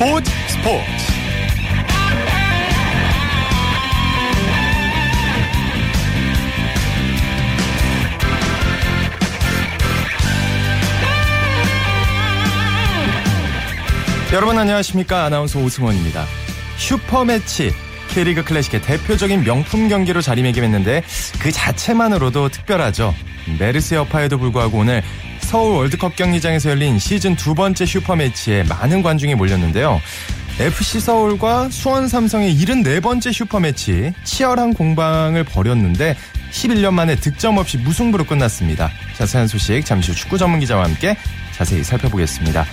스포츠 스포츠. 여러분 안녕하십니까? 아나운서 오승원입니다. 슈퍼매치 K리그 클래식의 대표적인 명품 경기로 자리매김했는데 그 자체만으로도 특별하죠. 메르스 여파에도 불구하고 오늘 서울 월드컵 경기장에서 열린 시즌 두 번째 슈퍼매치에 많은 관중이 몰렸는데요. FC 서울과 수원 삼성의 74번째 슈퍼매치 치열한 공방을 벌였는데 11년 만에 득점 없이 무승부로 끝났습니다. 자세한 소식 잠시 후 축구 전문 기자와 함께 자세히 살펴보겠습니다.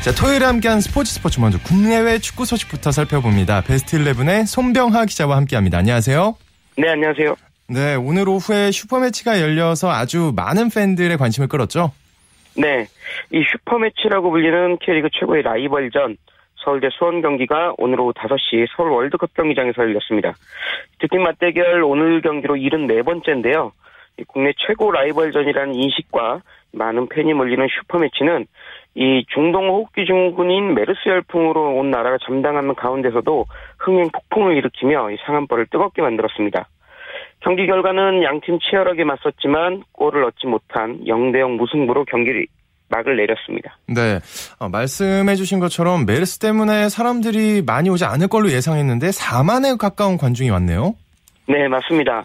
자, 토요일에 함께한 스포츠 스포츠 먼저 국내외 축구 소식부터 살펴봅니다. 베스트 11의 손병하 기자와 함께합니다. 안녕하세요. 네, 안녕하세요. 네, 오늘 오후에 슈퍼매치가 열려서 아주 많은 팬들의 관심을 끌었죠? 네, 이 슈퍼매치라고 불리는 K리그 최고의 라이벌전 서울 대 수원 경기가 오늘 오후 5시 서울 월드컵 경기장에서 열렸습니다. 두팀 맞대결 오늘 경기로 74번째인데요. 국내 최고 라이벌전이라는 인식과 많은 팬이 몰리는 슈퍼매치는 이 중동 호흡기 증후군인 메르스 열풍으로 온 나라가 잠당하는 가운데서도 흥행 폭풍을 일으키며 이 상한벌을 뜨겁게 만들었습니다. 경기 결과는 양팀 치열하게 맞섰지만 골을 얻지 못한 0대0 무승부로 경기를 막을 내렸습니다. 네. 어, 말씀해 주신 것처럼 메르스 때문에 사람들이 많이 오지 않을 걸로 예상했는데 4만에 가까운 관중이 왔네요. 네, 맞습니다.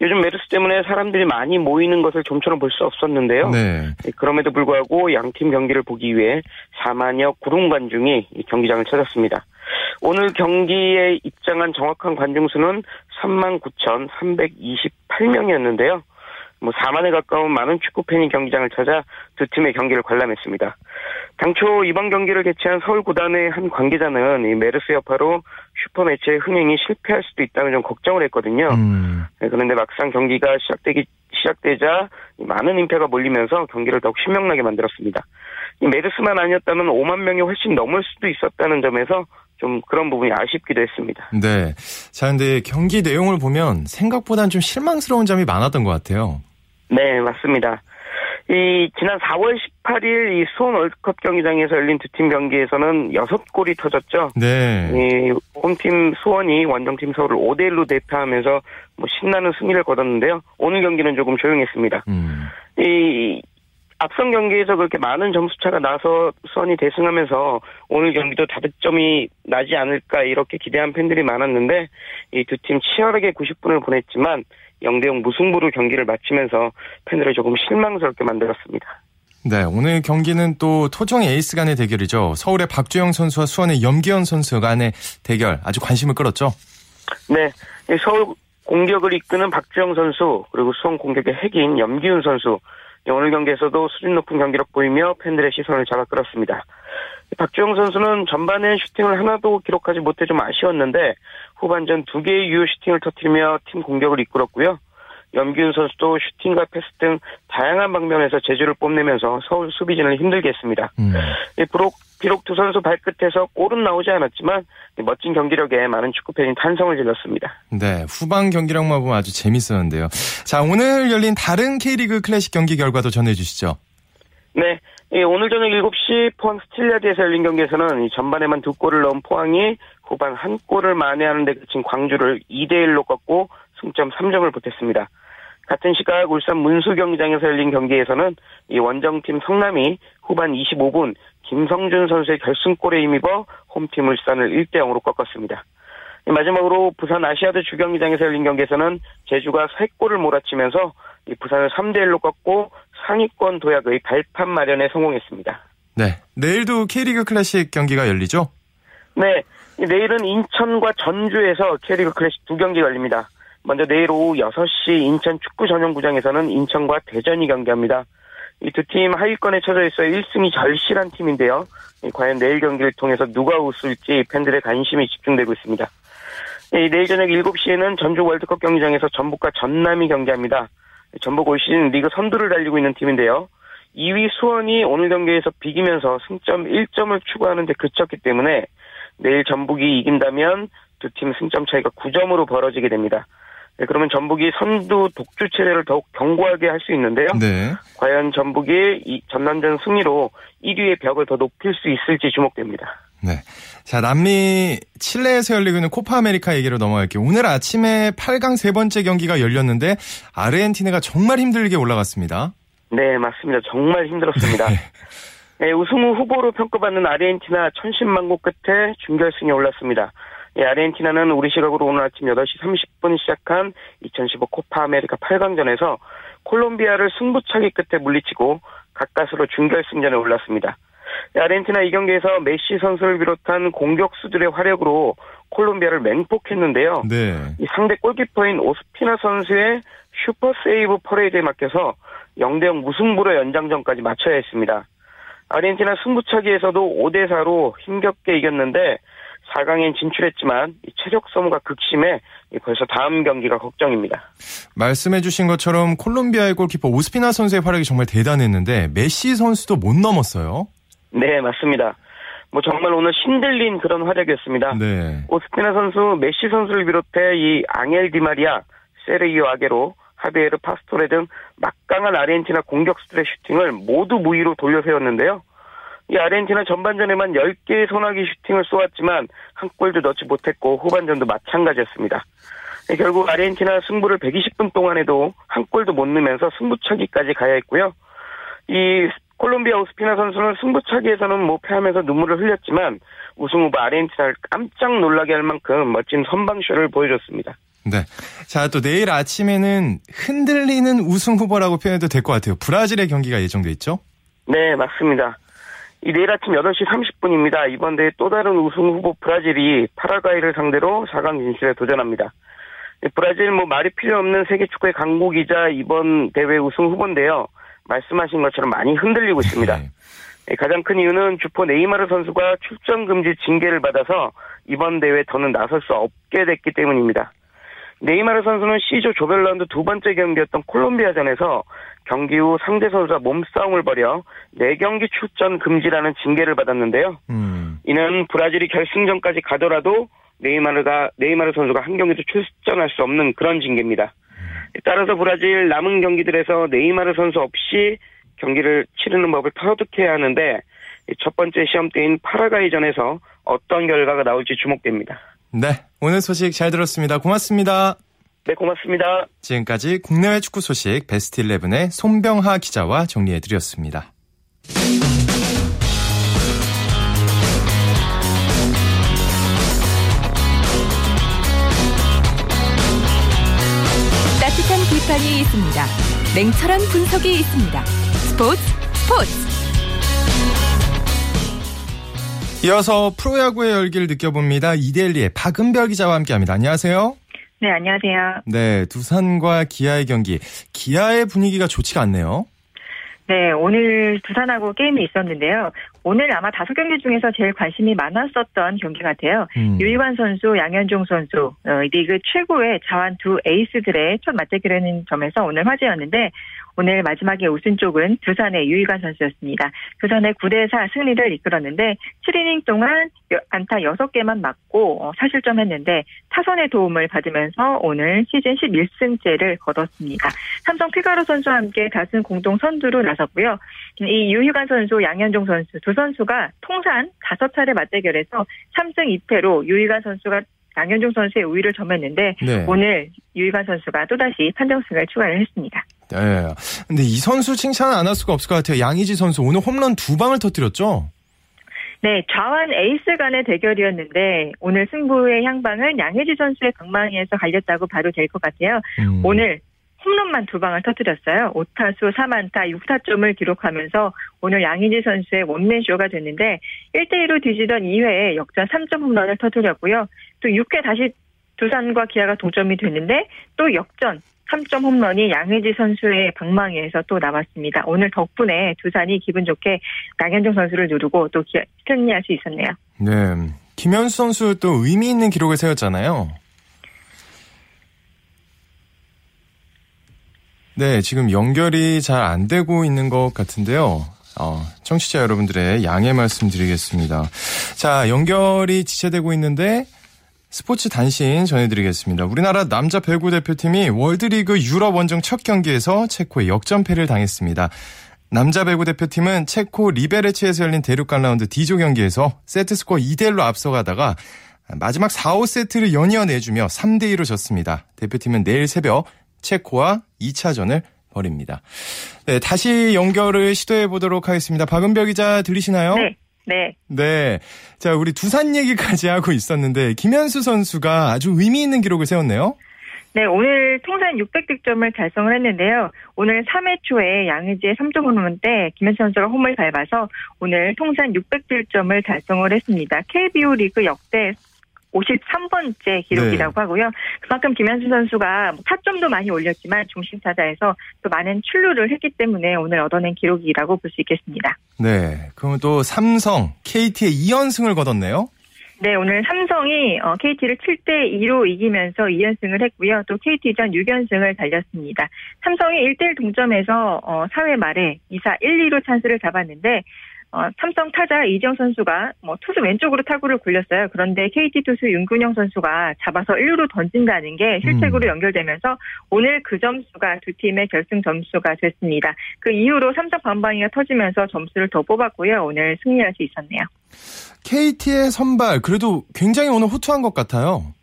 요즘 메르스 때문에 사람들이 많이 모이는 것을 좀처럼 볼 수 없었는데요. 네. 네. 그럼에도 불구하고 양팀 경기를 보기 위해 4만여 구름 관중이 경기장을 찾았습니다. 오늘 경기에 입장한 정확한 관중 수는 39,328명이었는데요. 뭐 4만에 가까운 많은 축구팬이 경기장을 찾아 두 팀의 경기를 관람했습니다. 당초 이번 경기를 개최한 서울 구단의 한 관계자는 이 메르스 여파로 슈퍼매치의 흥행이 실패할 수도 있다는 좀 걱정을 했거든요. 음. 네, 그런데 막상 경기가 시작되기 시작되자 많은 인파가 몰리면서 경기를 더욱 신명나게 만들었습니다. 이 메르스만 아니었다면 5만 명이 훨씬 넘을 수도 있었다는 점에서 좀 그런 부분이 아쉽기도 했습니다. 네. 자, 근데 경기 내용을 보면 생각보다는 좀 실망스러운 점이 많았던 것 같아요. 네, 맞습니다. 이 지난 4월 18일 이 수원 월드컵 경기장에서 열린 두 팀 경기에서는 6골이 터졌죠. 네. 이 홈팀 수원이 원정팀 서울을 5대 1로 대타하면서 뭐 신나는 승리를 거뒀는데요. 오늘 경기는 조금 조용했습니다. 음. 이 앞선 경기에서 그렇게 많은 점수 차가 나서 수원이 대승하면서 오늘 경기도 다득점이 나지 않을까 이렇게 기대한 팬들이 많았는데 이 두 팀 치열하게 90분을 보냈지만 0대0 무승부로 경기를 마치면서 팬들을 조금 실망스럽게 만들었습니다. 네, 오늘 경기는 또 토종 에이스 간의 대결이죠. 서울의 박주영 선수와 수원의 염기현 선수 간의 대결 아주 관심을 끌었죠. 네, 서울 공격을 이끄는 박주영 선수 그리고 수원 공격의 핵인 염기훈 선수 오늘 경기에서도 수준 높은 경기력 보이며 팬들의 시선을 잡아 끌었습니다. 박주영 선수는 전반엔 슈팅을 하나도 기록하지 못해 좀 아쉬웠는데 후반전 두 개의 유효 슈팅을 터뜨리며 팀 공격을 이끌었고요. 염기훈 선수도 슈팅과 패스 등 다양한 방면에서 재주를 뽐내면서 서울 수비진을 힘들게 했습니다. 음. 비록, 비록 두 선수 발끝에서 골은 나오지 않았지만 멋진 경기력에 많은 축구팬이 탄성을 질렀습니다. 네, 후반 경기력만 보면 아주 재밌었는데요. 자, 오늘 열린 다른 K리그 클래식 경기 결과도 전해주시죠. 네, 오늘 저녁 7시 포항 스틸리아드에서 열린 경기에서는 전반에만 두 골을 넣은 포항이 후반 한 골을 만회하는 데 그친 광주를 2대1로 꺾고 승점 3점을 보탰습니다. 같은 시각 울산 문수 경기장에서 열린 경기에서는 이 원정팀 성남이 후반 25분 김성준 선수의 결승골에 힘입어 홈팀 울산을 1대 0으로 꺾었습니다. 마지막으로 부산 아시아드 주경기장에서 열린 경기에서는 제주가 3골을 몰아치면서 부산을 3대 1로 꺾고 상위권 도약의 발판 마련에 성공했습니다. 네, 내일도 K리그 클래식 경기가 열리죠? 네, 내일은 인천과 전주에서 K리그 클래식 두 경기가 열립니다. 먼저 내일 오후 6시 인천 축구 전용구장에서는 인천과 대전이 경기합니다. 이 두 팀 하위권에 처져 있어 1승이 절실한 팀인데요. 과연 내일 경기를 통해서 누가 웃을지 팬들의 관심이 집중되고 있습니다. 내일 저녁 7시에는 전주 월드컵 경기장에서 전북과 전남이 경기합니다. 전북 올 시즌 리그 선두를 달리고 있는 팀인데요. 2위 수원이 오늘 경기에서 비기면서 승점 1점을 추구하는 데 그쳤기 때문에 내일 전북이 이긴다면 두 팀 승점 차이가 9점으로 벌어지게 됩니다. 네, 그러면 전북이 선두 독주 체제를 더욱 견고하게 할 수 있는데요. 네. 과연 전북이 이 전남전 승리로 1위의 벽을 더 높일 수 있을지 주목됩니다. 네. 자, 남미 칠레에서 열리고 있는 코파 아메리카 얘기로 넘어갈게요. 오늘 아침에 8강 세 번째 경기가 열렸는데 아르헨티나가 정말 힘들게 올라갔습니다. 네, 맞습니다. 정말 힘들었습니다. 네. 네, 우승 후보로 평가받는 아르헨티나 천신만고 끝에 준결승에 올랐습니다. 예, 아르헨티나는 우리 시각으로 오늘 아침 8시 30분 시작한 2015 코파 아메리카 8강전에서 콜롬비아를 승부차기 끝에 물리치고 가까스로 준결승전에 올랐습니다. 예, 아르헨티나 이 경기에서 메시 선수를 비롯한 공격수들의 화력으로 콜롬비아를 맹폭했는데요. 네. 이 상대 골키퍼인 오스피나 선수의 슈퍼 세이브 퍼레이드에 막혀서 0대0 무승부로 연장전까지 마쳐야 했습니다. 아르헨티나 승부차기에서도 5대4로 힘겹게 이겼는데 4강엔 진출했지만 체력 소모가 극심해 벌써 다음 경기가 걱정입니다. 말씀해주신 것처럼 콜롬비아의 골키퍼 오스피나 선수의 활약이 정말 대단했는데 메시 선수도 못 넘었어요. 네, 맞습니다. 뭐 정말 오늘 신들린 그런 활약이었습니다. 네. 오스피나 선수, 메시 선수를 비롯해 이 앙헬 디마리아, 세르이오 아게로, 하비에르 파스토레 등 막강한 아르헨티나 공격수들의 슈팅을 모두 무위로 돌려세웠는데요. 이 아르헨티나 전반전에만 10개의 소나기 슈팅을 쏘았지만 한 골도 넣지 못했고 후반전도 마찬가지였습니다. 결국 아르헨티나 승부를 120분 동안에도 한 골도 못 넣으면서 승부차기까지 가야 했고요. 이 콜롬비아 오스피나 선수는 승부차기에서는 뭐 패하면서 눈물을 흘렸지만 우승 후보 아르헨티나를 깜짝 놀라게 할 만큼 멋진 선방쇼를 보여줬습니다. 네. 자, 또 내일 아침에는 흔들리는 우승 후보라고 표현해도 될 것 같아요. 브라질의 경기가 예정돼 있죠? 네, 맞습니다. 이 내일 아침 8시 30분입니다. 이번 대회 또 다른 우승 후보 브라질이 파라과이를 상대로 4강 진출에 도전합니다. 브라질 뭐 말이 필요 없는 세계 축구의 강국이자 이번 대회 우승 후보인데요. 말씀하신 것처럼 많이 흔들리고 있습니다. 네. 가장 큰 이유는 주포 네이마르 선수가 출전 금지 징계를 받아서 이번 대회 더는 나설 수 없게 됐기 때문입니다. 네이마르 선수는 C조 조별 라운드 두 번째 경기였던 콜롬비아전에서 경기 후 상대 선수와 몸싸움을 벌여 4경기 출전 금지라는 징계를 받았는데요. 음. 이는 브라질이 결승전까지 가더라도 네이마르가 네이마르 선수가 한 경기도 출전할 수 없는 그런 징계입니다. 따라서 브라질 남은 경기들에서 네이마르 선수 없이 경기를 치르는 법을 터득해야 하는데 첫 번째 시험대인 파라과이전에서 어떤 결과가 나올지 주목됩니다. 네, 오늘 소식 잘 들었습니다. 고맙습니다. 네, 고맙습니다. 지금까지 국내외 축구 소식 베스트 11의 손병하 기자와 정리해드렸습니다. 따뜻한 비판이 있습니다. 냉철한 분석이 있습니다. 스포츠 스포츠 이어서 프로야구의 열기를 느껴봅니다. 이데일리의 박은별 기자와 함께합니다. 안녕하세요. 네, 안녕하세요. 네, 두산과 기아의 경기. 기아의 분위기가 좋지가 않네요. 네, 오늘 두산하고 게임이 있었는데요. 오늘 아마 다섯 경기 중에서 제일 관심이 많았었던 경기 같아요. 음. 유희관 선수, 양현종 선수, 어, 리그 최고의 자완 두 에이스들의 첫 맞대결이라는 점에서 오늘 화제였는데 오늘 마지막에 우승 쪽은 두산의 유희관 선수였습니다. 두산의 9대4 승리를 이끌었는데 7이닝 동안 안타 6개만 맞고 어, 사실점 했는데 타선의 도움을 받으면서 오늘 시즌 11승째를 거뒀습니다. 삼성 피가로 선수와 함께 다승 공동 선두로 나섰고요. 이 유희관 선수, 양현종 선수 두 선수가 통산 5차례 맞대결에서 3승 2패로 유희관 선수가 양현종 선수의 우위를 점했는데 네. 오늘 유희관 선수가 또다시 판정승을 추가를 했습니다. 네. 근데 이 선수 칭찬은 안할 수가 없을 것 같아요. 양희지 선수 오늘 홈런 두 방을 터뜨렸죠? 네, 좌완 에이스 간의 대결이었는데 오늘 승부의 향방은 양혜지 선수의 방망이에서 갈렸다고 봐도 될 것 같아요. 음. 오늘 홈런만 두 방을 터뜨렸어요. 5타수 3안타 6타점을 기록하면서 오늘 양희지 선수의 원맨쇼가 됐는데 1대1로 뒤지던 2회에 역전 3점 홈런을 터뜨렸고요. 또 6회 다시 두산과 기아가 동점이 됐는데 또 역전 3점 홈런이 양혜지 선수의 방망이에서 또 나왔습니다. 오늘 덕분에 두산이 기분 좋게 양현종 선수를 누르고 또 기아, 승리할 수 있었네요. 네. 김현수 선수 또 의미 있는 기록을 세웠잖아요. 네, 지금 연결이 잘 안 되고 있는 것 같은데요. 어, 청취자 여러분들의 양해 말씀드리겠습니다. 자, 연결이 지체되고 있는데 스포츠 단신 전해드리겠습니다. 우리나라 남자 배구 대표팀이 월드리그 유럽 원정 첫 경기에서 체코에 역전패를 당했습니다. 남자 배구 대표팀은 체코 리베레치에서 열린 대륙간 라운드 D조 경기에서 세트스코어 2대1로 앞서가다가 마지막 4, 5세트를 연이어 내주며 3대2로 졌습니다. 대표팀은 내일 새벽 체코와 2차전을 벌입니다. 네, 다시 연결을 시도해 보도록 하겠습니다. 박은별 기자 들리시나요? 네. 네. 네. 자, 우리 두산 얘기까지 하고 있었는데 김현수 선수가 아주 의미 있는 기록을 세웠네요. 네, 오늘 통산 600득점을 달성을 했는데요. 오늘 3회 초에 양의지의 3점 홈런 때 김현수 선수가 홈을 밟아서 오늘 통산 600득점을 달성을 했습니다. KBO 리그 역대 53번째 기록이라고 네. 하고요. 그만큼 김현수 선수가 뭐 타점도 많이 올렸지만 중심 타자에서 또 많은 출루를 했기 때문에 오늘 얻어낸 기록이라고 볼 수 있겠습니다. 네. 그럼 또 삼성, KT의 2연승을 거뒀네요. 네, 오늘 삼성이 KT를 어, 7대 2로 이기면서 2연승을 했고요. 또 KT전 6연승을 달렸습니다. 삼성이 1대1 동점에서 4회 어, 말에 2사 1, 2로 찬스를 잡았는데 어, 삼성 타자 이정 선수가 뭐 투수 왼쪽으로 타구를 굴렸어요. 그런데 KT 투수 윤근영 선수가 잡아서 1루로 던진다는 게 실책으로 음. 연결되면서 오늘 그 점수가 두 팀의 결승 점수가 됐습니다. 그 이후로 삼성 반방이가 터지면서 점수를 더 뽑았고요. 오늘 승리할 수 있었네요. KT의 선발 그래도 굉장히 오늘 호투한 것 같아요.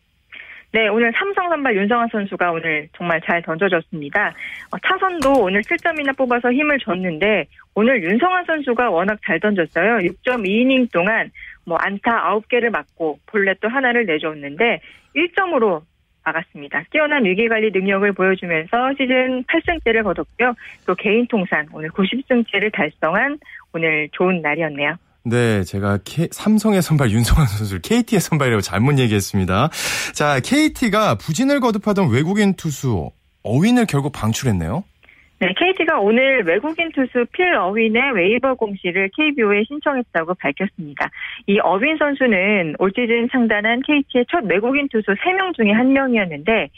네, 오늘 삼성 선발 윤성환 선수가 오늘 정말 잘 던져줬습니다. 어, 타선도 오늘 7점이나 뽑아서 힘을 줬는데 오늘 윤성환 선수가 워낙 잘 던졌어요. 6.2이닝 동안 뭐 안타 9개를 맞고 볼넷도 하나를 내줬는데 1점으로 막았습니다. 뛰어난 위기관리 능력을 보여주면서 시즌 8승째를 거뒀고요. 또 개인 통산 오늘 90승째를 달성한 오늘 좋은 날이었네요. 네, 제가 K, 삼성의 선발 윤성환 선수를 KT의 선발이라고 잘못 얘기했습니다. 자, KT가 부진을 거듭하던 외국인 투수 어윈을 결국 방출했네요. 네, KT가 오늘 외국인 투수 필 어윈의 웨이버 공시를 KBO에 신청했다고 밝혔습니다. 이 어윈 선수는 올 시즌 상단한 KT의 첫 외국인 투수 3명 중에 한 명이었는데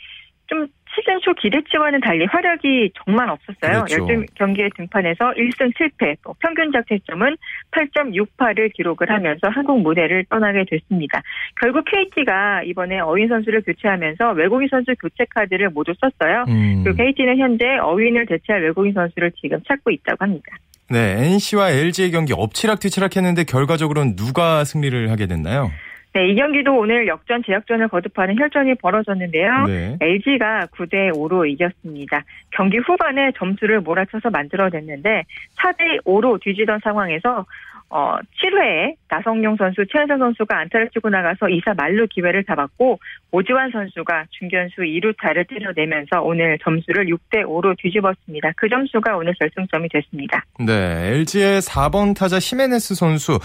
좀 시즌 초 기대치와는 달리 활약이 정말 없었어요. 그렇죠. 12경기에 등판해서 1승 7패, 또 평균 자책점은 8.68을 기록을 하면서 한국 무대를 떠나게 됐습니다. 결국 KT가 이번에 어윈 선수를 교체하면서 외국인 선수 교체 카드를 모두 썼어요. 음. 그리고 KT는 현재 어윈을 대체할 외국인 선수를 지금 찾고 있다고 합니다. 네, NC와 LG의 경기 엎치락뒤치락 했는데 결과적으로는 누가 승리를 하게 됐나요? 네, 이 경기도 오늘 역전 제약전을 거듭하는 혈전이 벌어졌는데요. 네. LG가 9대 5로 이겼습니다. 경기 후반에 점수를 몰아쳐서 만들어냈는데 4대 5로 뒤지던 상황에서 어, 7회에 나성용 선수, 최현성 선수가 안타를 치고 나가서 2사 만루 기회를 잡았고 오지환 선수가 중견수 2루타를 때려내면서 오늘 점수를 6대 5로 뒤집었습니다. 그 점수가 오늘 결승점이 됐습니다. 네, LG의 4번 타자 히메네스 선수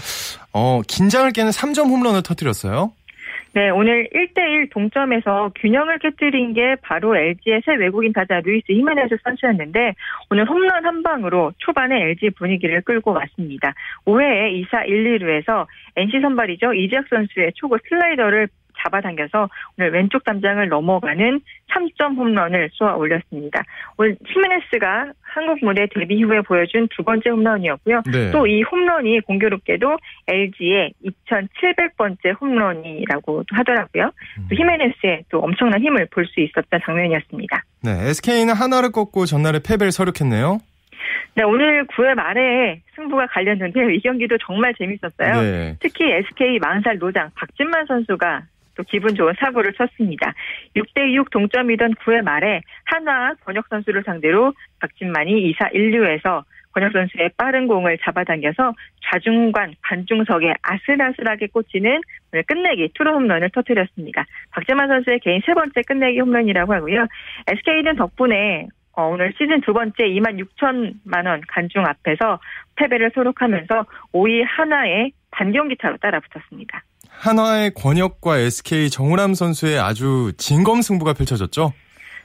어, 긴장을 깨는 3점 홈런을 터뜨렸어요. 네, 오늘 1대1 동점에서 균형을 깨뜨린 게 바로 LG의 새 외국인 타자 루이스 히메네스 선수였는데 오늘 홈런 한 방으로 초반에 LG 분위기를 끌고 왔습니다. 5회에 2사 1, 2루에서 NC 선발이죠. 이재학 선수의 초구 슬라이더를 잡아당겨서 오늘 왼쪽 담장을 넘어가는 3점 홈런을 쏘아 올렸습니다. 오늘 히메네스가 한국 무대 데뷔 후에 보여준 두 번째 홈런이었고요. 네. 또이 홈런이 공교롭게도 LG의 2,700번째 홈런이라고 하더라고요. 음. 또 히메네스의 또 엄청난 힘을 볼 수 있었던 장면이었습니다. 네, SK는 하나를 꺾고 전날에 패배를 서력했네요. 네, 오늘 9회 말에 승부가 갈렸는데 이 경기도 정말 재밌었어요. 네. 특히 SK 40살 노장 박진만 선수가 또 기분 좋은 사고를 쳤습니다. 6대6 동점이던 9회 말에 한화 권혁 선수를 상대로 박진만이 2사 1루에서 권혁 선수의 빠른 공을 잡아당겨서 좌중간 관중석에 아슬아슬하게 꽂히는 끝내기 투로 홈런을 터뜨렸습니다. 박재만 선수의 개인 세 번째 끝내기 홈런이라고 하고요. SK는 덕분에 어, 오늘 시즌 두 번째 2만 6천만 원 간중 앞에서 패배를 소록하면서 5위 하나의 반경기차로 따라붙었습니다. 한화의 권혁과 SK 정우람 선수의 아주 진검 승부가 펼쳐졌죠.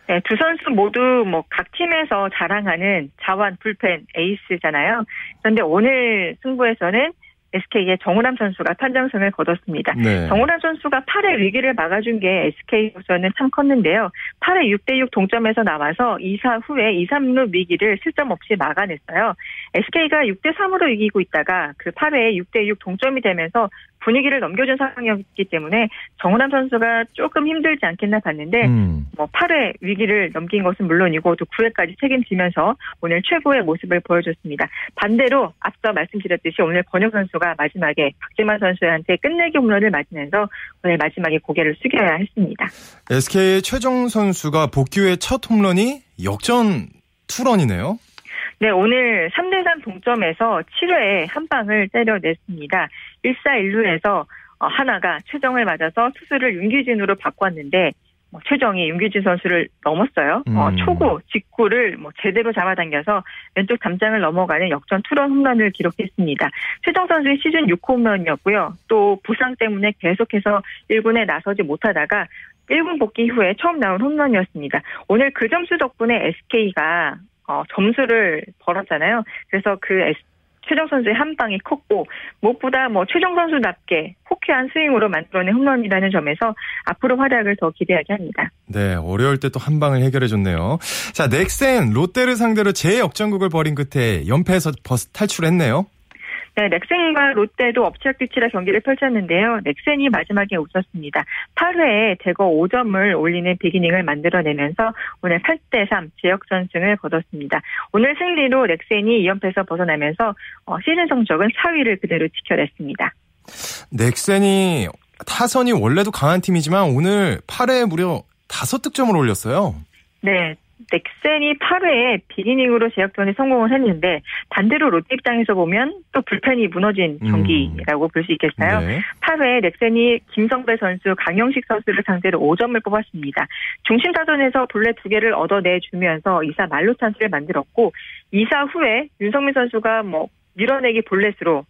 네, 두 선수 모두 뭐 각 팀에서 자랑하는 자완 불펜 에이스잖아요. 그런데 오늘 승부에서는 SK의 정우람 선수가 판정승을 거뒀습니다. 네. 정우람 선수가 8회 위기를 막아준 게 SK로서는 참 컸는데요. 8회 6대6 동점에서 나와서 2사 후에 2, 3루 위기를 실점 없이 막아냈어요. SK가 6대3으로 이기고 있다가 그 8회에 6대6 동점이 되면서 분위기를 넘겨준 상황이었기 때문에 정우람 선수가 조금 힘들지 않겠나 봤는데 음. 뭐 8회 위기를 넘긴 것은 물론이고 또 9회까지 책임지면서 오늘 최고의 모습을 보여줬습니다. 반대로 앞서 말씀드렸듯이 오늘 권혁 선수가 마지막에 박재만 선수한테 끝내기 홈런을 맞으면서 오늘 마지막에 고개를 숙여야 했습니다. SK의 최정 선수가 복귀 후의 첫 홈런이 역전 투런이네요. 네, 오늘 3대3 동점에서 7회에 한 방을 때려냈습니다. 1사 1루에서 어, 하나가 최정을 맞아서 투수를 윤기진으로 바꿨는데 뭐 최정이 윤기진 선수를 넘었어요. 어, 음. 초구, 직구를 뭐 제대로 잡아당겨서 왼쪽 담장을 넘어가는 역전 투런 홈런을 기록했습니다. 최정 선수의 시즌 6호 홈런이었고요. 또 부상 때문에 계속해서 1군에 나서지 못하다가 1군 복귀 후에 처음 나온 홈런이었습니다. 오늘 그 점수 덕분에 SK가 어, 점수를 벌었잖아요. 그래서 그 최정 선수의 한 방이 컸고 무엇보다 뭐 최정 선수답게 호쾌한 스윙으로 만들어낸 홈런이라는 점에서 앞으로 활약을 더 기대하게 합니다. 네, 어려울 때 또 한 방을 해결해 줬네요. 자, 넥센, 롯데를 상대로 재역전국을 벌인 끝에 연패에서 버스 탈출했네요. 네, 넥센과 롯데도 엎치락뒤치락 경기를 펼쳤는데요. 넥센이 마지막에 웃었습니다. 8회에 대거 5점을 올리는 비기닝을 만들어내면서 오늘 8대3 재역전승을 거뒀습니다. 오늘 승리로 넥센이 2연패에서 벗어나면서 어, 시즌 성적은 4위를 그대로 지켜냈습니다. 넥센이 타선이 원래도 강한 팀이지만 오늘 8회에 무려 5득점을 올렸어요. 네. 넥센이 8회에 비기닝으로 재역전에 성공을 했는데 반대로 롯데 입장에서 보면 또 불펜이 무너진 음. 경기라고 볼수 있겠어요. 네. 8회 넥센이 김성배 선수, 강영식 선수를 상대로 5점을 뽑았습니다. 중심 타선에서 볼넷 두 개를 얻어내주면서 2사 말로 찬스를 만들었고 2사 후에 윤성민 선수가 뭐 밀어내기 볼넷으로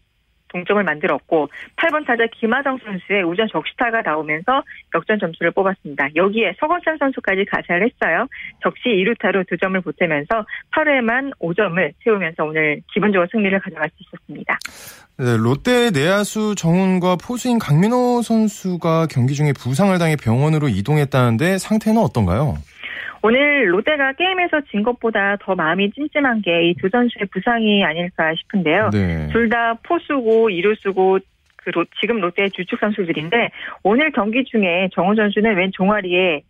동점을 만들었고 8번 타자 김하정 선수의 우전 적시타가 나오면서 역전 점수를 뽑았습니다. 여기에 서건찬 선수까지 가세를 했어요. 적시 2루타로 두 점을 보태면서 8회만 5점을 세우면서 오늘 좋은 승리를 가져갈 수 있었습니다. 네, 롯데 내야수 정훈과 포수인 강민호 선수가 경기 중에 부상을 당해 병원으로 이동했다는데 상태는 어떤가요? 오늘 롯데가 게임에서 진 것보다 더 마음이 찜찜한 게 이 두 선수의 부상이 아닐까 싶은데요. 네. 둘다 포수고 이루수고 그 로- 지금 롯데의 주축 선수들인데 오늘 경기 중에 정훈 선수는 왼 종아리에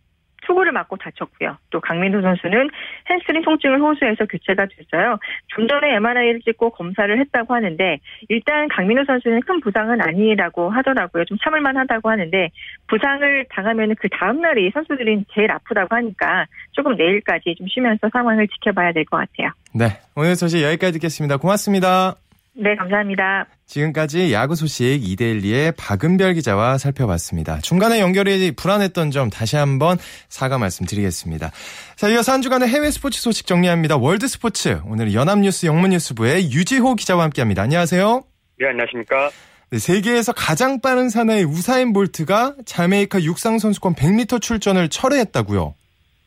투구를 맞고 다쳤고요. 또 강민호 선수는 햄스트링 통증을 호소해서 교체가 됐어요. 좀 전에 MRI를 찍고 검사를 했다고 하는데 일단 강민호 선수는 큰 부상은 아니라고 하더라고요. 좀 참을만 하다고 하는데 부상을 당하면 그 다음 날이 선수들이 제일 아프다고 하니까 조금 내일까지 좀 쉬면서 상황을 지켜봐야 될 것 같아요. 네, 오늘 소식 여기까지 듣겠습니다. 고맙습니다. 네, 감사합니다. 지금까지 야구 소식 이데일리의 박은별 기자와 살펴봤습니다. 중간에 연결이 불안했던 점 다시 한번 사과 말씀드리겠습니다. 자, 이어서 한 주간의 해외 스포츠 소식 정리합니다. 월드 스포츠 오늘 연합뉴스 영문뉴스부의 유지호 기자와 함께 합니다. 안녕하세요. 네, 안녕하십니까. 네, 세계에서 가장 빠른 사나이 우사인 볼트가 자메이카 육상 선수권 100m 출전을 철회했다고요.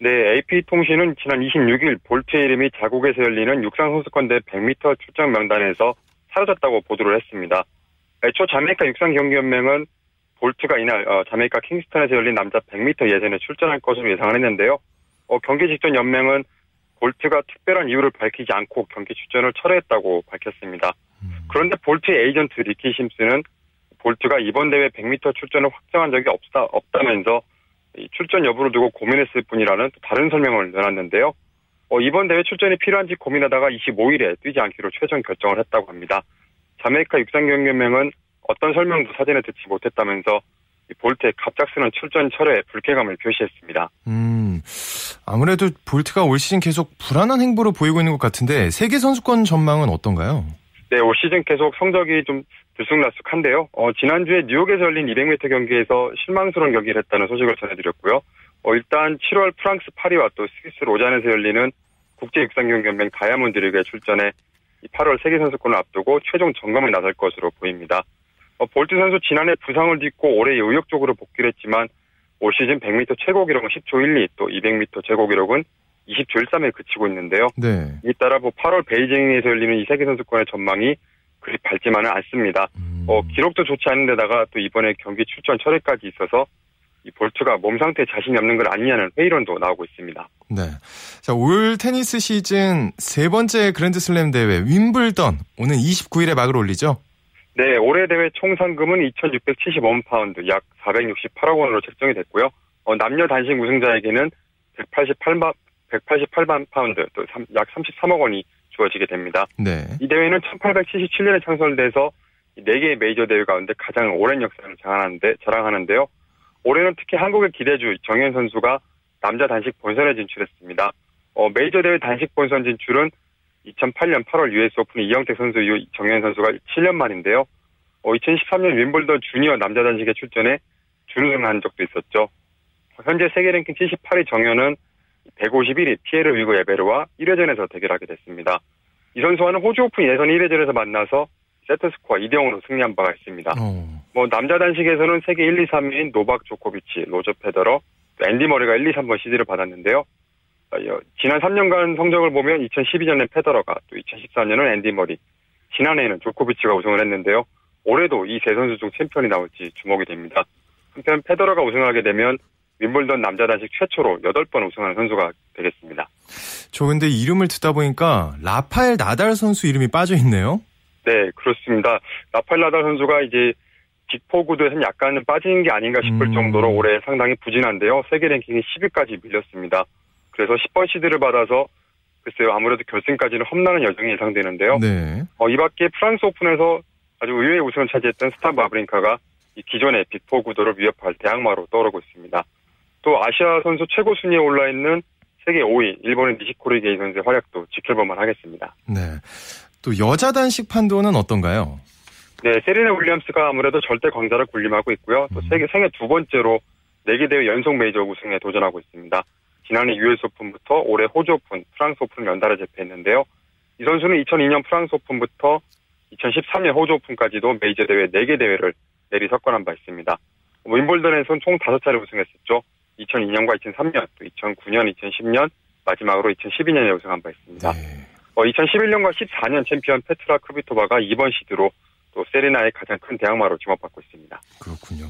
네, AP통신은 지난 26일 볼트의 이름이 자국에서 열리는 육상선수권대 100m 출전 명단에서 사라졌다고 보도를 했습니다. 애초 자메이카 육상경기연맹은 볼트가 이날 어, 자메이카 킹스턴에서 열린 남자 100m 예선에 출전할 것으로 예상을 했는데요. 어, 경기 직전 연맹은 볼트가 특별한 이유를 밝히지 않고 경기 출전을 철회했다고 밝혔습니다. 그런데 볼트의 에이전트 리키 심스는 볼트가 이번 대회 100m 출전을 확정한 적이 없다, 없다면서 이 출전 여부를 두고 고민했을 뿐이라는 또 다른 설명을 내놨는데요. 어, 이번 대회 출전이 필요한지 고민하다가 25일에 뛰지 않기로 최종 결정을 했다고 합니다. 자메이카 육상경연맹은 어떤 설명도 사전에 듣지 못했다면서 이 볼트의 갑작스런 출전 철회에 불쾌감을 표시했습니다. 음, 아무래도 볼트가 올 시즌 계속 불안한 행보를 보이고 있는 것 같은데 세계 선수권 전망은 어떤가요? 네, 올 시즌 계속 성적이 좀 들쑥날쑥한데요. 어, 지난주에 뉴욕에서 열린 200m 경기에서 실망스러운 경기를 했다는 소식을 전해드렸고요. 어, 일단 7월 프랑스 파리와 또 스위스 로잔에서 열리는 국제육상경연맹 다이아몬드 리그에 출전해 8월 세계선수권을 앞두고 최종 점검에 나설 것으로 보입니다. 어, 볼트 선수 지난해 부상을 딛고 올해 의욕적으로 복귀를 했지만 올 시즌 100m 최고 기록은 10초 12, 또 200m 최고 기록은 20초 13에 그치고 있는데요. 네. 이 따라 뭐 8월 베이징에서 열리는 이 세계 선수권의 전망이 그리 밝지만은 않습니다. 음. 어, 기록도 좋지 않은 데다가 또 이번에 경기 출전 철회까지 있어서 이 볼트가 몸 상태에 자신이 없는 것 아니냐는 회의론도 나오고 있습니다. 네. 자, 올 테니스 시즌 세 번째 그랜드슬램 대회 윔블던 오는 29일에 막을 올리죠? 네, 올해 대회 총 상금은 2,675만 파운드, 약 468억 원으로 책정이 됐고요. 어, 남녀 단식 우승자에게는 188만 188만 파운드, 또 약 33억 원이 주어지게 됩니다. 네. 이 대회는 1877년에 창설돼서 4개의 메이저 대회 가운데 가장 오랜 역사를 자랑하는데, 자랑하는데요. 올해는 특히 한국의 기대주 정현 선수가 남자 단식 본선에 진출했습니다. 어, 메이저 대회 단식 본선 진출은 2008년 8월 US 오픈 이형택 선수 이후 정현 선수가 7년 만인데요. 어, 2013년 윔블던 주니어 남자 단식에 출전해 준우승한 적도 있었죠. 현재 세계 랭킹 78위 정현은 151위 피에르 위그 에베르와 1회전에서 대결하게 됐습니다. 이 선수와는 호주 오픈 예선 1회전에서 만나서 세트 스코어 2대 0으로 승리한 바가 있습니다. 어. 뭐 남자 단식에서는 세계 1, 2, 3위인 노박 조코비치, 로저 페더러, 앤디 머리가 1, 2, 3번 시드를 받았는데요. 어, 지난 3년간 성적을 보면 2012년에 페더러가 또 2014년은 앤디 머리, 지난해에는 조코비치가 우승을 했는데요. 올해도 이 세 선수 중 챔피언이 나올지 주목이 됩니다. 한편 페더러가 우승하게 되면 윔블던 남자 단식 최초로 8번 우승하는 선수가 되겠습니다. 저 근데 이름을 듣다 보니까 라파엘 나달 선수 이름이 빠져 있네요. 네, 그렇습니다. 나달 선수가 이제 빅포구도에서는 약간은 빠진 게 아닌가 싶을 음. 정도로 올해 상당히 부진한데요. 세계 랭킹이 10위까지 밀렸습니다. 그래서 10번 시드를 받아서 글쎄요, 아무래도 결승까지는 험난한 여정이 예상되는데요. 네. 어, 이 밖에 프랑스 오픈에서 아주 의외의 우승을 차지했던 스타 바브링카가 이 기존의 빅포 구도를 위협할 대항마로 떠오르고 있습니다. 또 아시아 선수 최고 순위에 올라 있는 세계 5위 일본의 니시코리 게이 선수의 활약도 지켜볼만 하겠습니다. 네. 또 여자 단식 판도는 어떤가요? 네, 세리나 윌리엄스가 아무래도 절대 강자로 군림하고 있고요. 또 세계 생애 두 번째로 4개 대회 연속 메이저 우승에 도전하고 있습니다. 지난해 US 오픈부터 올해 호주 오픈, 프랑스 오픈을 연달아 제패했는데요. 이 선수는 2002년 프랑스 오픈부터 2013년 호주 오픈까지도 메이저 대회 4개 대회를 내리 석권한 바 있습니다. 윔블던에서는 총 5차례 우승했었죠. 2002년과 2003년, 또 2009년, 2010년, 마지막으로 2012년에 우승한 바 있습니다. 네. 어, 2011년과 14년 챔피언 페트라 크비토바가 2번 시드로 또 세리나의 가장 큰 대항마로 지목받고 있습니다. 그렇군요.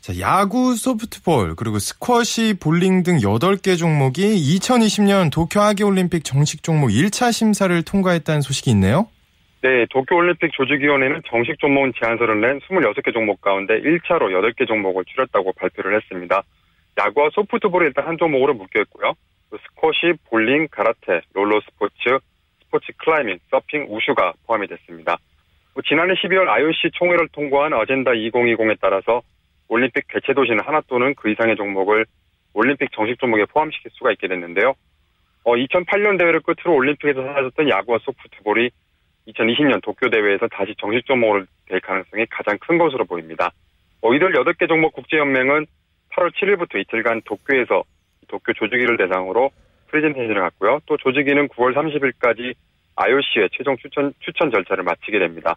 자, 야구, 소프트볼, 그리고 스쿼시, 볼링 등 8개 종목이 2020년 도쿄 하계올림픽 정식 종목 1차 심사를 통과했다는 소식이 있네요. 네, 도쿄올림픽 조직위원회는 정식 종목 제안서를 낸 26개 종목 가운데 1차로 8개 종목을 줄였다고 발표를 했습니다. 야구와 소프트볼이 일단 한 종목으로 묶여 있고요. 또 스쿼시, 볼링, 가라테, 롤러 스포츠, 스포츠 클라이밍, 서핑, 우슈가 포함이 됐습니다. 뭐 지난해 12월 IOC 총회를 통과한 어젠다 2020에 따라서 올림픽 개최 도시는 하나 또는 그 이상의 종목을 올림픽 정식 종목에 포함시킬 수가 있게 됐는데요. 어, 2008년 대회를 끝으로 올림픽에서 사라졌던 야구와 소프트볼이 2020년 도쿄 대회에서 다시 정식 종목으로 될 가능성이 가장 큰 것으로 보입니다. 어, 이들 8개 종목 국제연맹은 8월 7일부터 이틀간 도쿄에서 도쿄 조직위를 대상으로 프레젠테이션을 갖고요. 또 조직위는 9월 30일까지 IOC의 최종 추천, 추천 절차를 마치게 됩니다.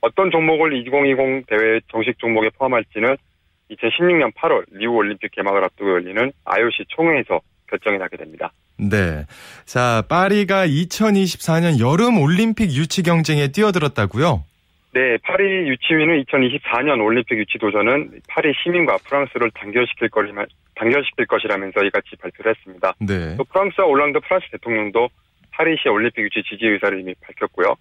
어떤 종목을 2020 대회 정식 종목에 포함할지는 2016년 8월 리우 올림픽 개막을 앞두고 열리는 IOC 총회에서 결정이 나게 됩니다. 네. 자, 파리가 2024년 여름 올림픽 유치 경쟁에 뛰어들었다고요? 네, 파리 유치위는 2024년 올림픽 유치 도전은 파리 시민과 프랑스를 단결시킬, 거리만, 단결시킬 것이라면서 이같이 발표를 했습니다. 네. 또 프랑수아 올랑드 프랑스 대통령도 파리시 올림픽 유치 지지 의사를 이미 밝혔고요.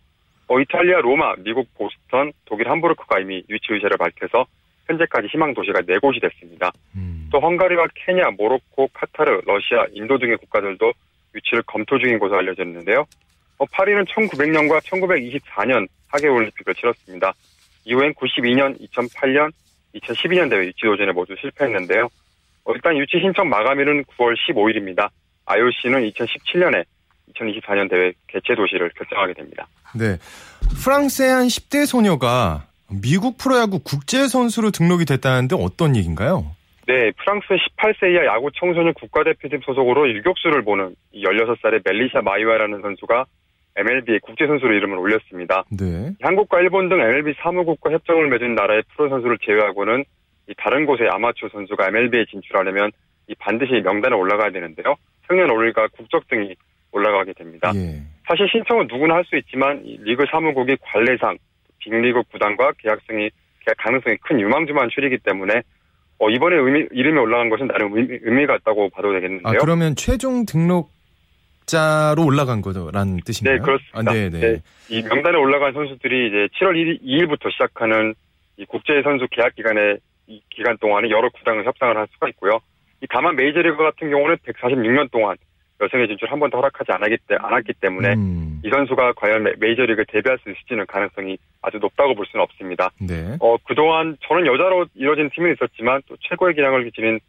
어, 이탈리아 로마, 미국 보스턴, 독일 함부르크가 이미 유치 의사를 밝혀서 현재까지 희망 도시가 4곳이 됐습니다. 음. 또 헝가리와 케냐, 모로코, 카타르, 러시아, 인도 등의 국가들도 유치를 검토 중인 것으로 알려졌는데요. 어, 파리는 1900년과 1924년 하계올림픽을 치렀습니다. 이후엔 92년, 2008년, 2012년 대회 유치 도전에 모두 실패했는데요. 어, 일단 유치 신청 마감일은 9월 15일입니다. IOC는 2017년에 2024년 대회 개최 도시를 결정하게 됩니다. 네. 프랑스의 한 10대 소녀가 미국 프로야구 국제선수로 등록이 됐다는데 어떤 얘기인가요? 네, 프랑스 18세 이하 야구 청소년 국가대표팀 소속으로 유격수를 보는 16살의 멜리샤 마이와라는 선수가 MLB의 국제 선수로 이름을 올렸습니다. 네. 한국과 일본 등 MLB 사무국과 협정을 맺은 나라의 프로 선수를 제외하고는 이 다른 곳의 아마추어 선수가 MLB에 진출하려면 이 반드시 명단에 올라가야 되는데요. 생년월일과 국적 등이 올라가게 됩니다. 예. 사실 신청은 누구나 할 수 있지만 이 리그 사무국이 관례상 빅리그 구단과 계약성이 가능성이 큰 유망주만 출이기 때문에 어, 이번에 의미, 이름이 올라간 것은 나름 의미, 의미가 있다고 봐도 되겠는데요. 아, 그러면 최종 등록 자로 올라간 거라는 뜻인가요? 네, 그렇습니다. 아, 네, 네. 네, 이 명단에 올라간 선수들이 이제 7월 1일, 2일부터 시작하는 이 국제 선수 계약 기간에 이 기간 동안에 여러 구단을 협상을 할 수가 있고요. 이 다만 메이저리그 같은 경우는 146년 동안 여성의 진출 한 번도 허락하지 않았기, 때, 않았기 때문에 음, 이 선수가 과연 메- 메이저리그 데뷔할 수 있을지는 가능성이 아주 높다고 볼 수는 없습니다. 네. 어, 그동안 저는 여자로 이뤄진 팀은 있었지만 또 최고의 기량을 지닌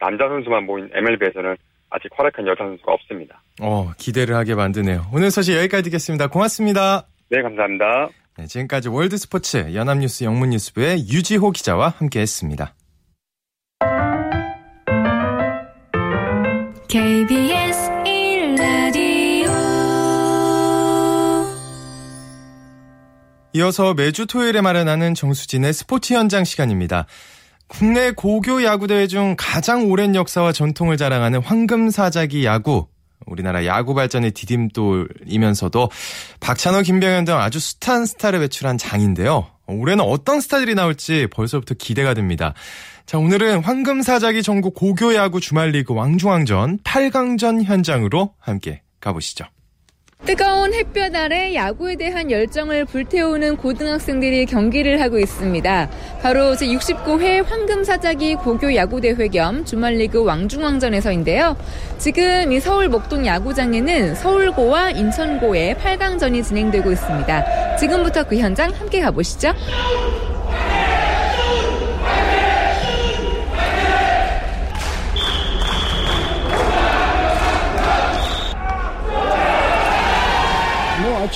남자 선수만 모인 MLB에서는 아직 활약한 여자 선수가 없습니다. 어, 기대를 하게 만드네요. 오늘 소식 여기까지 듣겠습니다. 고맙습니다. 네, 감사합니다. 네, 지금까지 월드스포츠 연합뉴스 영문뉴스부의 유지호 기자와 함께했습니다. KBS 1라디오 이어서 매주 토요일에 마련하는 정수진의 스포츠 현장 시간입니다. 국내 고교 야구 대회 중 가장 오랜 역사와 전통을 자랑하는 황금사자기 야구. 우리나라 야구 발전의 디딤돌이면서도 박찬호, 김병현 등 아주 숱한 스타를 배출한 장인데요. 올해는 어떤 스타들이 나올지 벌써부터 기대가 됩니다. 자, 오늘은 황금사자기 전국 고교 야구 주말리그 왕중왕전 8강전 현장으로 함께 가보시죠. 뜨거운 햇볕 아래 야구에 대한 열정을 불태우는 고등학생들이 경기를 하고 있습니다. 바로 제69회 황금사자기 고교 야구대회 겸 주말리그 왕중왕전에서인데요. 지금 이 서울 목동 야구장에는 서울고와 인천고의 8강전이 진행되고 있습니다. 지금부터 그 현장 함께 가보시죠.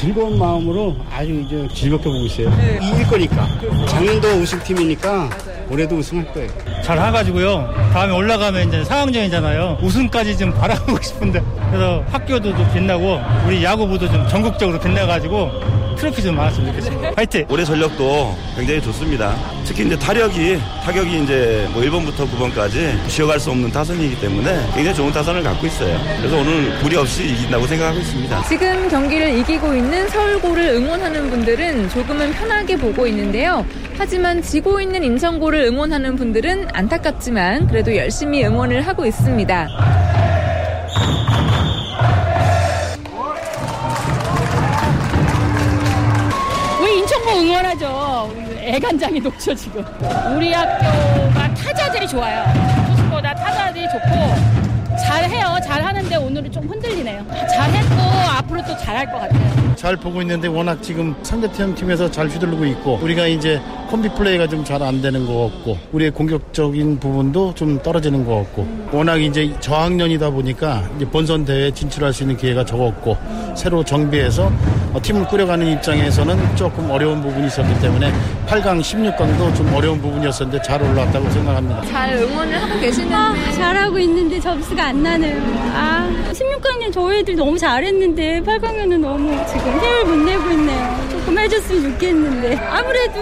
즐거운 마음으로 아주 이제 즐겁게 보고 있어요. 이길 거니까. 작년도 우승팀이니까 올해도 우승할 거예요. 잘 해가지고요. 다음에 올라가면 이제 상황전이잖아요. 우승까지 좀 바라보고 싶은데. 그래서 학교도 좀 빛나고 우리 야구부도 좀 전국적으로 빛나가지고 트로피 좀 많았으면 좋겠습니다. 화이팅! 올해 전력도 굉장히 좋습니다. 특히 이제 타력이 타격이 이제 뭐 1번부터 9번까지 쉬어갈 수 없는 타선이기 때문에 굉장히 좋은 타선을 갖고 있어요. 그래서 오늘 무리 없이 이긴다고 생각하고 있습니다. 지금 경기를 이기고 있는 서울고를 응원하는 분들은 조금은 편하게 보고 있는데요. 하지만 지고 있는 인천고를 응원하는 분들은 안타깝지만 그래도 열심히 응원을 하고 있습니다. 애간장이 녹죠 지금. 우리 학교가 타자들이 좋아요. 투수보다 타자들이 좋고 잘해요. 잘하는데 오늘은 좀 흔들리네요. 잘했고 앞으로 또 잘할 것 같아요. 잘 보고 있는데 워낙 지금 상대팀 팀에서 잘 휘두르고 있고 우리가 이제 콤비 플레이가 좀 잘 안 되는 것 같고 우리의 공격적인 부분도 좀 떨어지는 것 같고 워낙 이제 저학년이다 보니까 이제 본선 대회에 진출할 수 있는 기회가 적었고 새로 정비해서 어, 팀을 꾸려가는 입장에서는 조금 어려운 부분이 있었기 때문에 8강, 16강도 좀 어려운 부분이었었는데 잘 올라왔다고 생각합니다. 잘 응원을 하고 계시는데 아, 잘하고 있는데 점수가 안 나네요. 아, 16강년 저희 애들 너무 잘했는데 8강년은 너무 지금 힘을 못 내고 있네요. 조금 해줬으면 좋겠는데 아무래도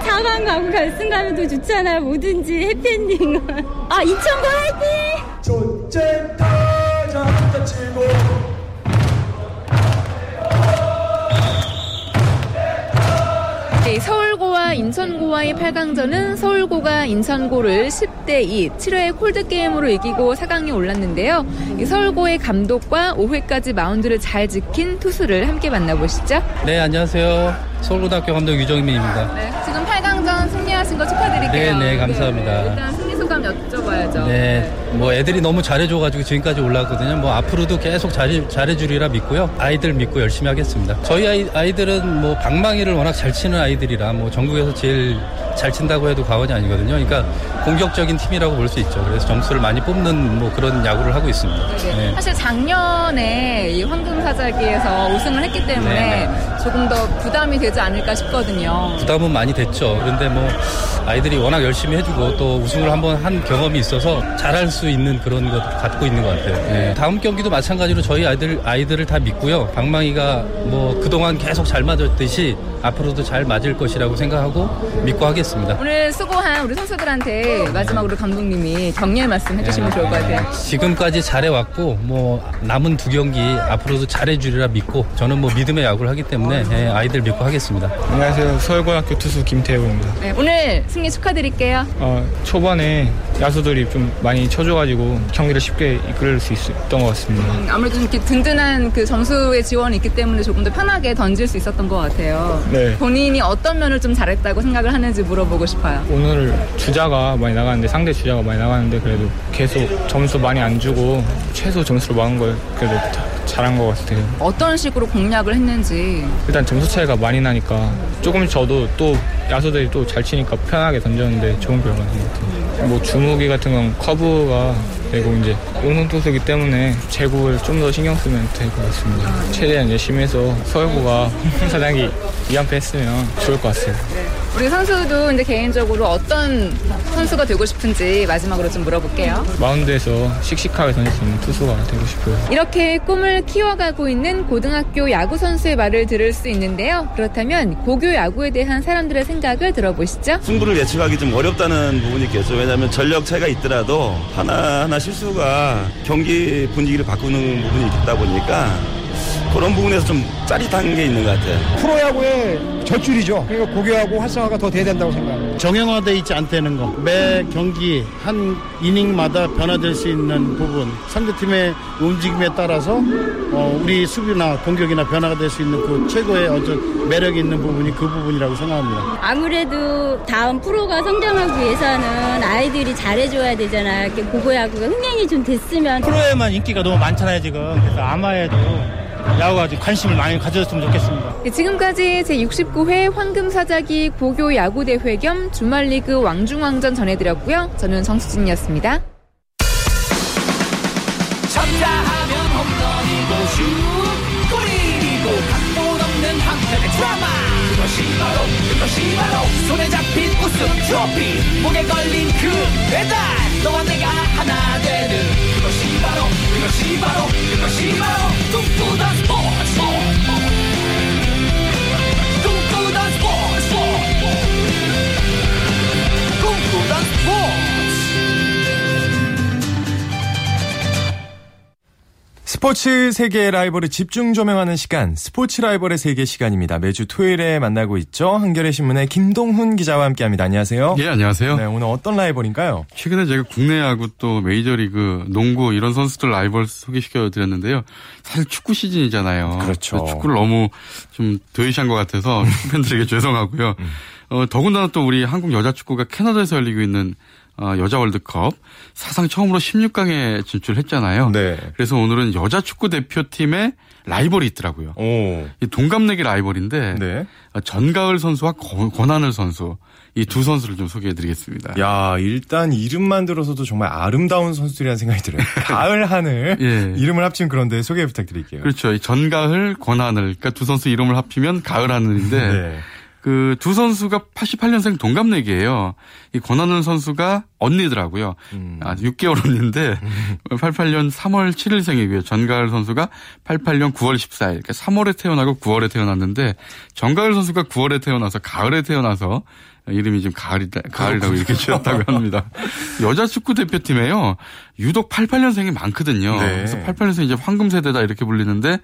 4강 가고 결승 가면 더 좋잖아요. 뭐든지 해피엔딩은. 아, 인천고 화이팅! 네, 서울고와 인천고와의 8강전은 서울고가 인천고를 10대 2, 7회 콜드게임으로 이기고 4강에 올랐는데요. 이 서울고의 감독과 5회까지 마운드를 잘 지킨 투수를 함께 만나보시죠. 네, 안녕하세요. 서울고등학교 감독 유정민입니다. 네, 지금 8강전 승리하신 거 축하드릴게요. 네, 네, 감사합니다. 일단 승리 여쭤봐야죠. 네, 뭐 애들이 너무 잘해줘가지고 지금까지 올라왔거든요. 뭐 앞으로도 계속 잘해, 잘해주리라 믿고요. 아이들 믿고 열심히 하겠습니다. 저희 아이, 아이들은 뭐 방망이를 워낙 잘 치는 아이들이라 뭐 전국에서 제일 잘 친다고 해도 과언이 아니거든요. 그러니까 공격적인 팀이라고 볼 수 있죠. 그래서 점수를 많이 뽑는 뭐 그런 야구를 하고 있습니다. 네. 네. 사실 작년에 이 황금사자기에서 우승을 했기 때문에 네, 조금 더 부담이 되지 않을까 싶거든요. 부담은 많이 됐죠. 그런데 뭐 아이들이 워낙 열심히 해주고 또 우승을 한번 한 경험이 있어서 잘할 수수 있는 그런 것 갖고 있는 것 같아요. 네. 다음 경기도 마찬가지로 저희 아이들 아이들을 다 믿고요. 방망이가 뭐 그동안 계속 잘 맞았듯이 앞으로도 잘 맞을 것이라고 생각하고 믿고 하겠습니다. 오늘 수고한 우리 선수들한테 마지막으로 감독님이 격려의 말씀 해주시면 좋을 것 같아요. 지금까지 잘해왔고 뭐 남은 두 경기 앞으로도 잘해주리라 믿고 저는 뭐 믿음의 야구를 하기 때문에 예, 아이들 믿고 하겠습니다. 안녕하세요. 서울고등학교 투수 김태우입니다. 네, 오늘 승리 축하드릴게요. 어, 초반에 야수들이 좀 많이 쳐줘가지고 경기를 쉽게 이끌 수 있 었던 것 같습니다. 음, 아무래도 좀 이렇게 든든한 그 점수의 지원이 있기 때문에 조금 더 편하게 던질 수 있었던 것 같아요. 네. 본인이 어떤 면을 좀 잘했다고 생각을 하는지 물어보고 싶어요. 오늘 주자가 많이 나가는데 상대 주자가 많이 나가는데 그래도 계속 점수 많이 안 주고 최소 점수로 막은 걸 그래도 다- 잘한 것 같아요. 어떤 식으로 공략을 했는지 일단 점수 차이가 많이 나니까 조금 저도 또 야수들이 또 잘 치니까 편하게 던졌는데 좋은 결과인 것 같아요. 뭐 주무기 같은 건 커브가 되고 이제 오는 투수기 때문에 제구를 좀 더 신경 쓰면 될 것 같습니다. 최대한 열심히 해서 서울구가 사장이 2연패 했으면 좋을 것 같아요. 우리 선수도 이제 개인적으로 어떤 선수가 되고 싶은지 마지막으로 좀 물어볼게요. 마운드에서 씩씩하게 던질 수 있는 투수가 되고 싶어요. 이렇게 꿈을 키워가고 있는 고등학교 야구 선수의 말을 들을 수 있는데요. 그렇다면 고교 야구에 대한 사람들의 생각을 들어보시죠. 승부를 예측하기 좀 어렵다는 부분이 있겠죠. 왜냐하면 전력 차이가 있더라도 하나하나 실수가 경기 분위기를 바꾸는 부분이 있다 보니까 그런 부분에서 좀 짜릿한 게 있는 것 같아요. 프로야구의 젖줄이죠. 그러니까 고교하고 활성화가 더 돼야 된다고 생각합니다. 정형화돼 있지 않다는 거. 매 경기 한 이닝마다 변화될 수 있는 부분. 상대팀의 움직임에 따라서 어, 우리 수비나 공격이나 변화가 될 수 있는 그 최고의 어떤 매력 있는 부분이 그 부분이라고 생각합니다. 아무래도 다음 프로가 성장하기 위해서는 아이들이 잘해줘야 되잖아요. 이렇게 고고야구가 흥행이 좀 됐으면 프로에만 인기가 너무 많잖아요 지금 그래서 아마에도 야구가 좀 관심을 많이 가져줬으면 좋겠습니다. 네, 지금까지 제69회 황금사자기 고교 야구대회 겸 주말리그 왕중왕전 전해드렸고요. 저는 정수진이었습니다. 쳤다 하면 홈런이고 슛 골이고 각본 없는 한편의 드라마 그것이 바로 그것이 바로 손에 잡힌 우승 트로피 목에 걸린 그 배달 너와 내가 하나 되는 그것이 바로 그것이 바로 그것이 바로 꿈 스포츠 세계의 라이벌을 집중 조명하는 시간, 스포츠 라이벌의 세계 시간입니다. 매주 토요일에 만나고 있죠. 한겨레 신문의 김동훈 기자와 함께합니다. 안녕하세요. 예, 안녕하세요. 네, 오늘 어떤 라이벌인가요? 최근에 제가 국내 야구 또 메이저리그, 농구 이런 선수들 라이벌 소개시켜 드렸는데요. 사실 축구 시즌이잖아요. 그렇죠. 축구를 너무 좀 도외시한 것 같아서 축구 팬들에게 죄송하고요. 음. 어, 더군다나 또 우리 한국 여자 축구가 캐나다에서 열리고 있는 어, 여자 월드컵 사상 처음으로 16강에 진출했잖아요. 네. 그래서 오늘은 여자 축구 대표팀의 라이벌이 있더라고요. 이 동갑내기 라이벌인데 네. 어, 전가을 선수와 권- 권한을 선수 이 두 선수를 좀 소개해드리겠습니다. 야, 일단 이름만 들어서도 정말 아름다운 선수들이라는 생각이 들어요. 가을, 하늘. 예. 이름을 합친 그런데 소개 부탁드릴게요. 그렇죠. 이 전가을, 권하늘. 그러니까 두 선수 이름을 합치면 가을 하늘인데 네. 그 두 선수가 88년생 동갑내기예요. 이 권하늘 선수가 언니더라고요. 음. 아, 6개월 언니인데 88년 3월 7일생이고요. 전가을 선수가 88년 9월 14일. 그러니까 3월에 태어나고 9월에 태어났는데 전가을 선수가 9월에 태어나서 가을에 태어나서 이름이 지금 가을이다, 가을이라고 이렇게 지었다고 합니다. 여자 축구 대표팀에요. 유독 88년생이 많거든요. 네. 그래서 88년생 이제 황금 세대다 이렇게 불리는데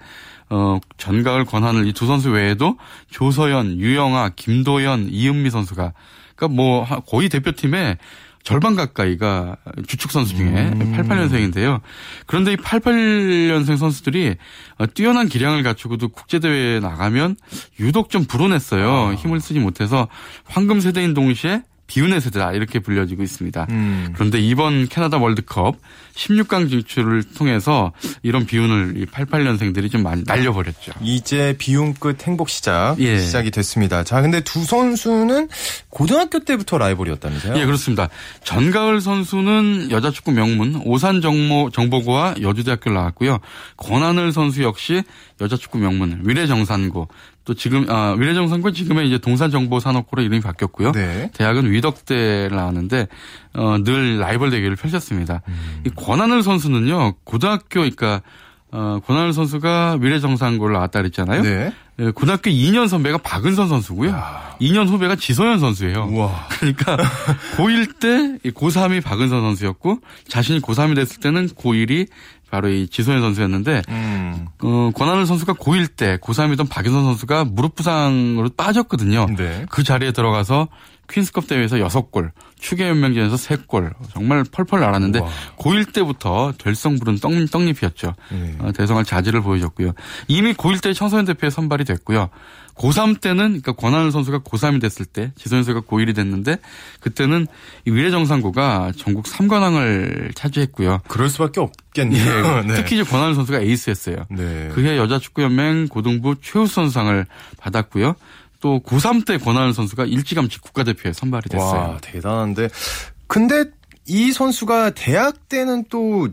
어, 전가을 권한을 이두 선수 외에도 조서연, 유영아, 김도연, 이은미 선수가 그러니까 뭐 하- 거의 대표팀에 절반 가까이가 주축 선수 중에 음. 88년생인데요. 그런데 이 88년생 선수들이 어, 뛰어난 기량을 갖추고도 국제대회에 나가면 유독 좀 불온했어요. 힘을 쓰지 못해서 황금 세대인 동시에 비운의 세대다 이렇게 불려지고 있습니다. 음. 그런데 이번 캐나다 월드컵 16강 진출을 통해서 이런 비운을 이 88년생들이 좀 많이 날려버렸죠. 이제 비움 끝 행복 시작 예. 시작이 됐습니다. 자, 근데 두 선수는 고등학교 때부터 라이벌이었다면서요? 예, 그렇습니다. 전가을 선수는 여자 축구 명문 오산 정모 정보고와 여주대학교를 나왔고요. 권하늘 선수 역시 여자 축구 명문 위례정산고 또 지금 아, 위례정상고 지금의 이제 동산정보산업고로 이름이 바뀌었고요. 네. 대학은 위덕대를 나왔는데 어, 늘 라이벌 대결을 펼쳤습니다. 이 권한을 선수는요 고등학교 그러니까 어, 권한을 선수가 위례정상고를 나왔다 그랬잖아요. 네. 예, 고등학교 2년 선배가 박은선 선수고요. 2년 후배가 지소연 선수예요. 그러니까 고1 때 고3이 박은선 선수였고 자신이 고3이 됐을 때는 고1이 바로 이 지소연 선수였는데 음. 어, 권한을 선수가 고1 때 고3이던 박은선 선수가 무릎 부상으로 빠졌거든요. 네. 그 자리에 들어가서 퀸스컵 대회에서 6골, 추계 연맹전에서 3골 정말 펄펄 날았는데 고1 때부터 될성 부른 떡, 떡잎이었죠. 네. 어, 대성할 자질을 보여줬고요. 이미 고1 때 청소년 대표에 선발이 됐고요. 고3 때는 그러니까 권한을 선수가 고3이 됐을 때 지소연 선수가 고1이 됐는데 그때는 이 위례정상고가 전국 3관왕을 차지했고요. 그럴 수밖에 없겠네요. 네. 특히 이제 권한을 선수가 에이스였어요. 네. 그해 여자축구연맹 고등부 최우선상을 받았고요. 또 고3 때 권한을 선수가 일찌감치 국가대표에 선발이 됐어요. 와, 대단한데. 근데 이 선수가 대학 때는 또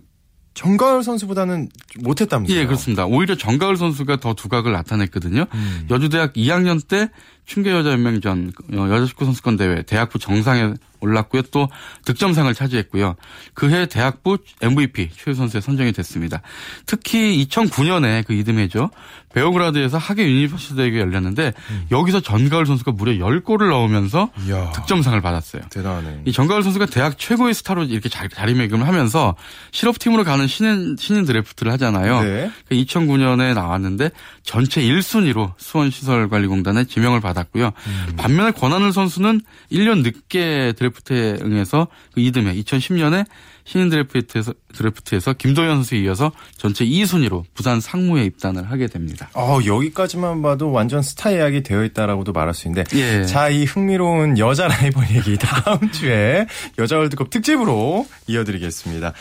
정가을 선수보다는 못했다면서요? 예, 그렇습니다. 오히려 정가을 선수가 더 두각을 나타냈거든요. 음. 여주대학 2학년 때 춘계여자연맹전 어, 여자축구 선수권 대회 대학부 정상에 올랐고요. 또 득점상을 차지했고요. 그해 대학부 MVP 최우수 선수에 선정이 됐습니다. 특히 2009년에 그 이듬해죠. 베오그라드에서 하계 유니버시아드 대회가 열렸는데 여기서 전가을 선수가 무려 10골을 넣으면서 음. 이야. 득점상을 받았어요. 대단하네. 이 전가을 선수가 대학 최고의 스타로 이렇게 자- 자리매김을 하면서 실업팀으로 가는 신인, 신인 드래프트를 하잖아요. 네. 2009년에 나왔는데 전체 1순위로 수원시설관리공단에 지명을 받았고요. 음. 반면에 권한을 선수는 1년 늦게 드래프트에 응해서 그 이듬해 2010년에 신인 드래프트에서, 드래프트에서 김도현 선수에 이어서 전체 2순위로 부산 상무에 입단을 하게 됩니다. 어, 여기까지만 봐도 완전 스타 예약이 되어 있다라고도 말할 수 있는데. 예. 자, 이 흥미로운 여자 라이벌 얘기 다음 주에 여자 월드컵 특집으로 이어드리겠습니다.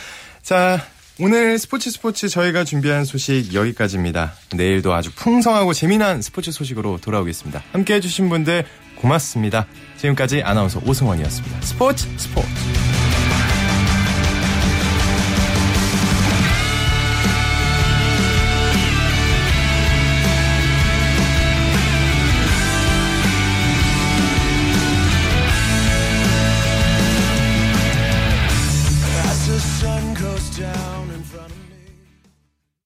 자, 오늘 스포츠 스포츠 저희가 준비한 소식 여기까지입니다. 내일도 아주 풍성하고 재미난 스포츠 소식으로 돌아오겠습니다. 함께 해주신 분들 고맙습니다. 지금까지 아나운서 오승원이었습니다. 스포츠 스포츠.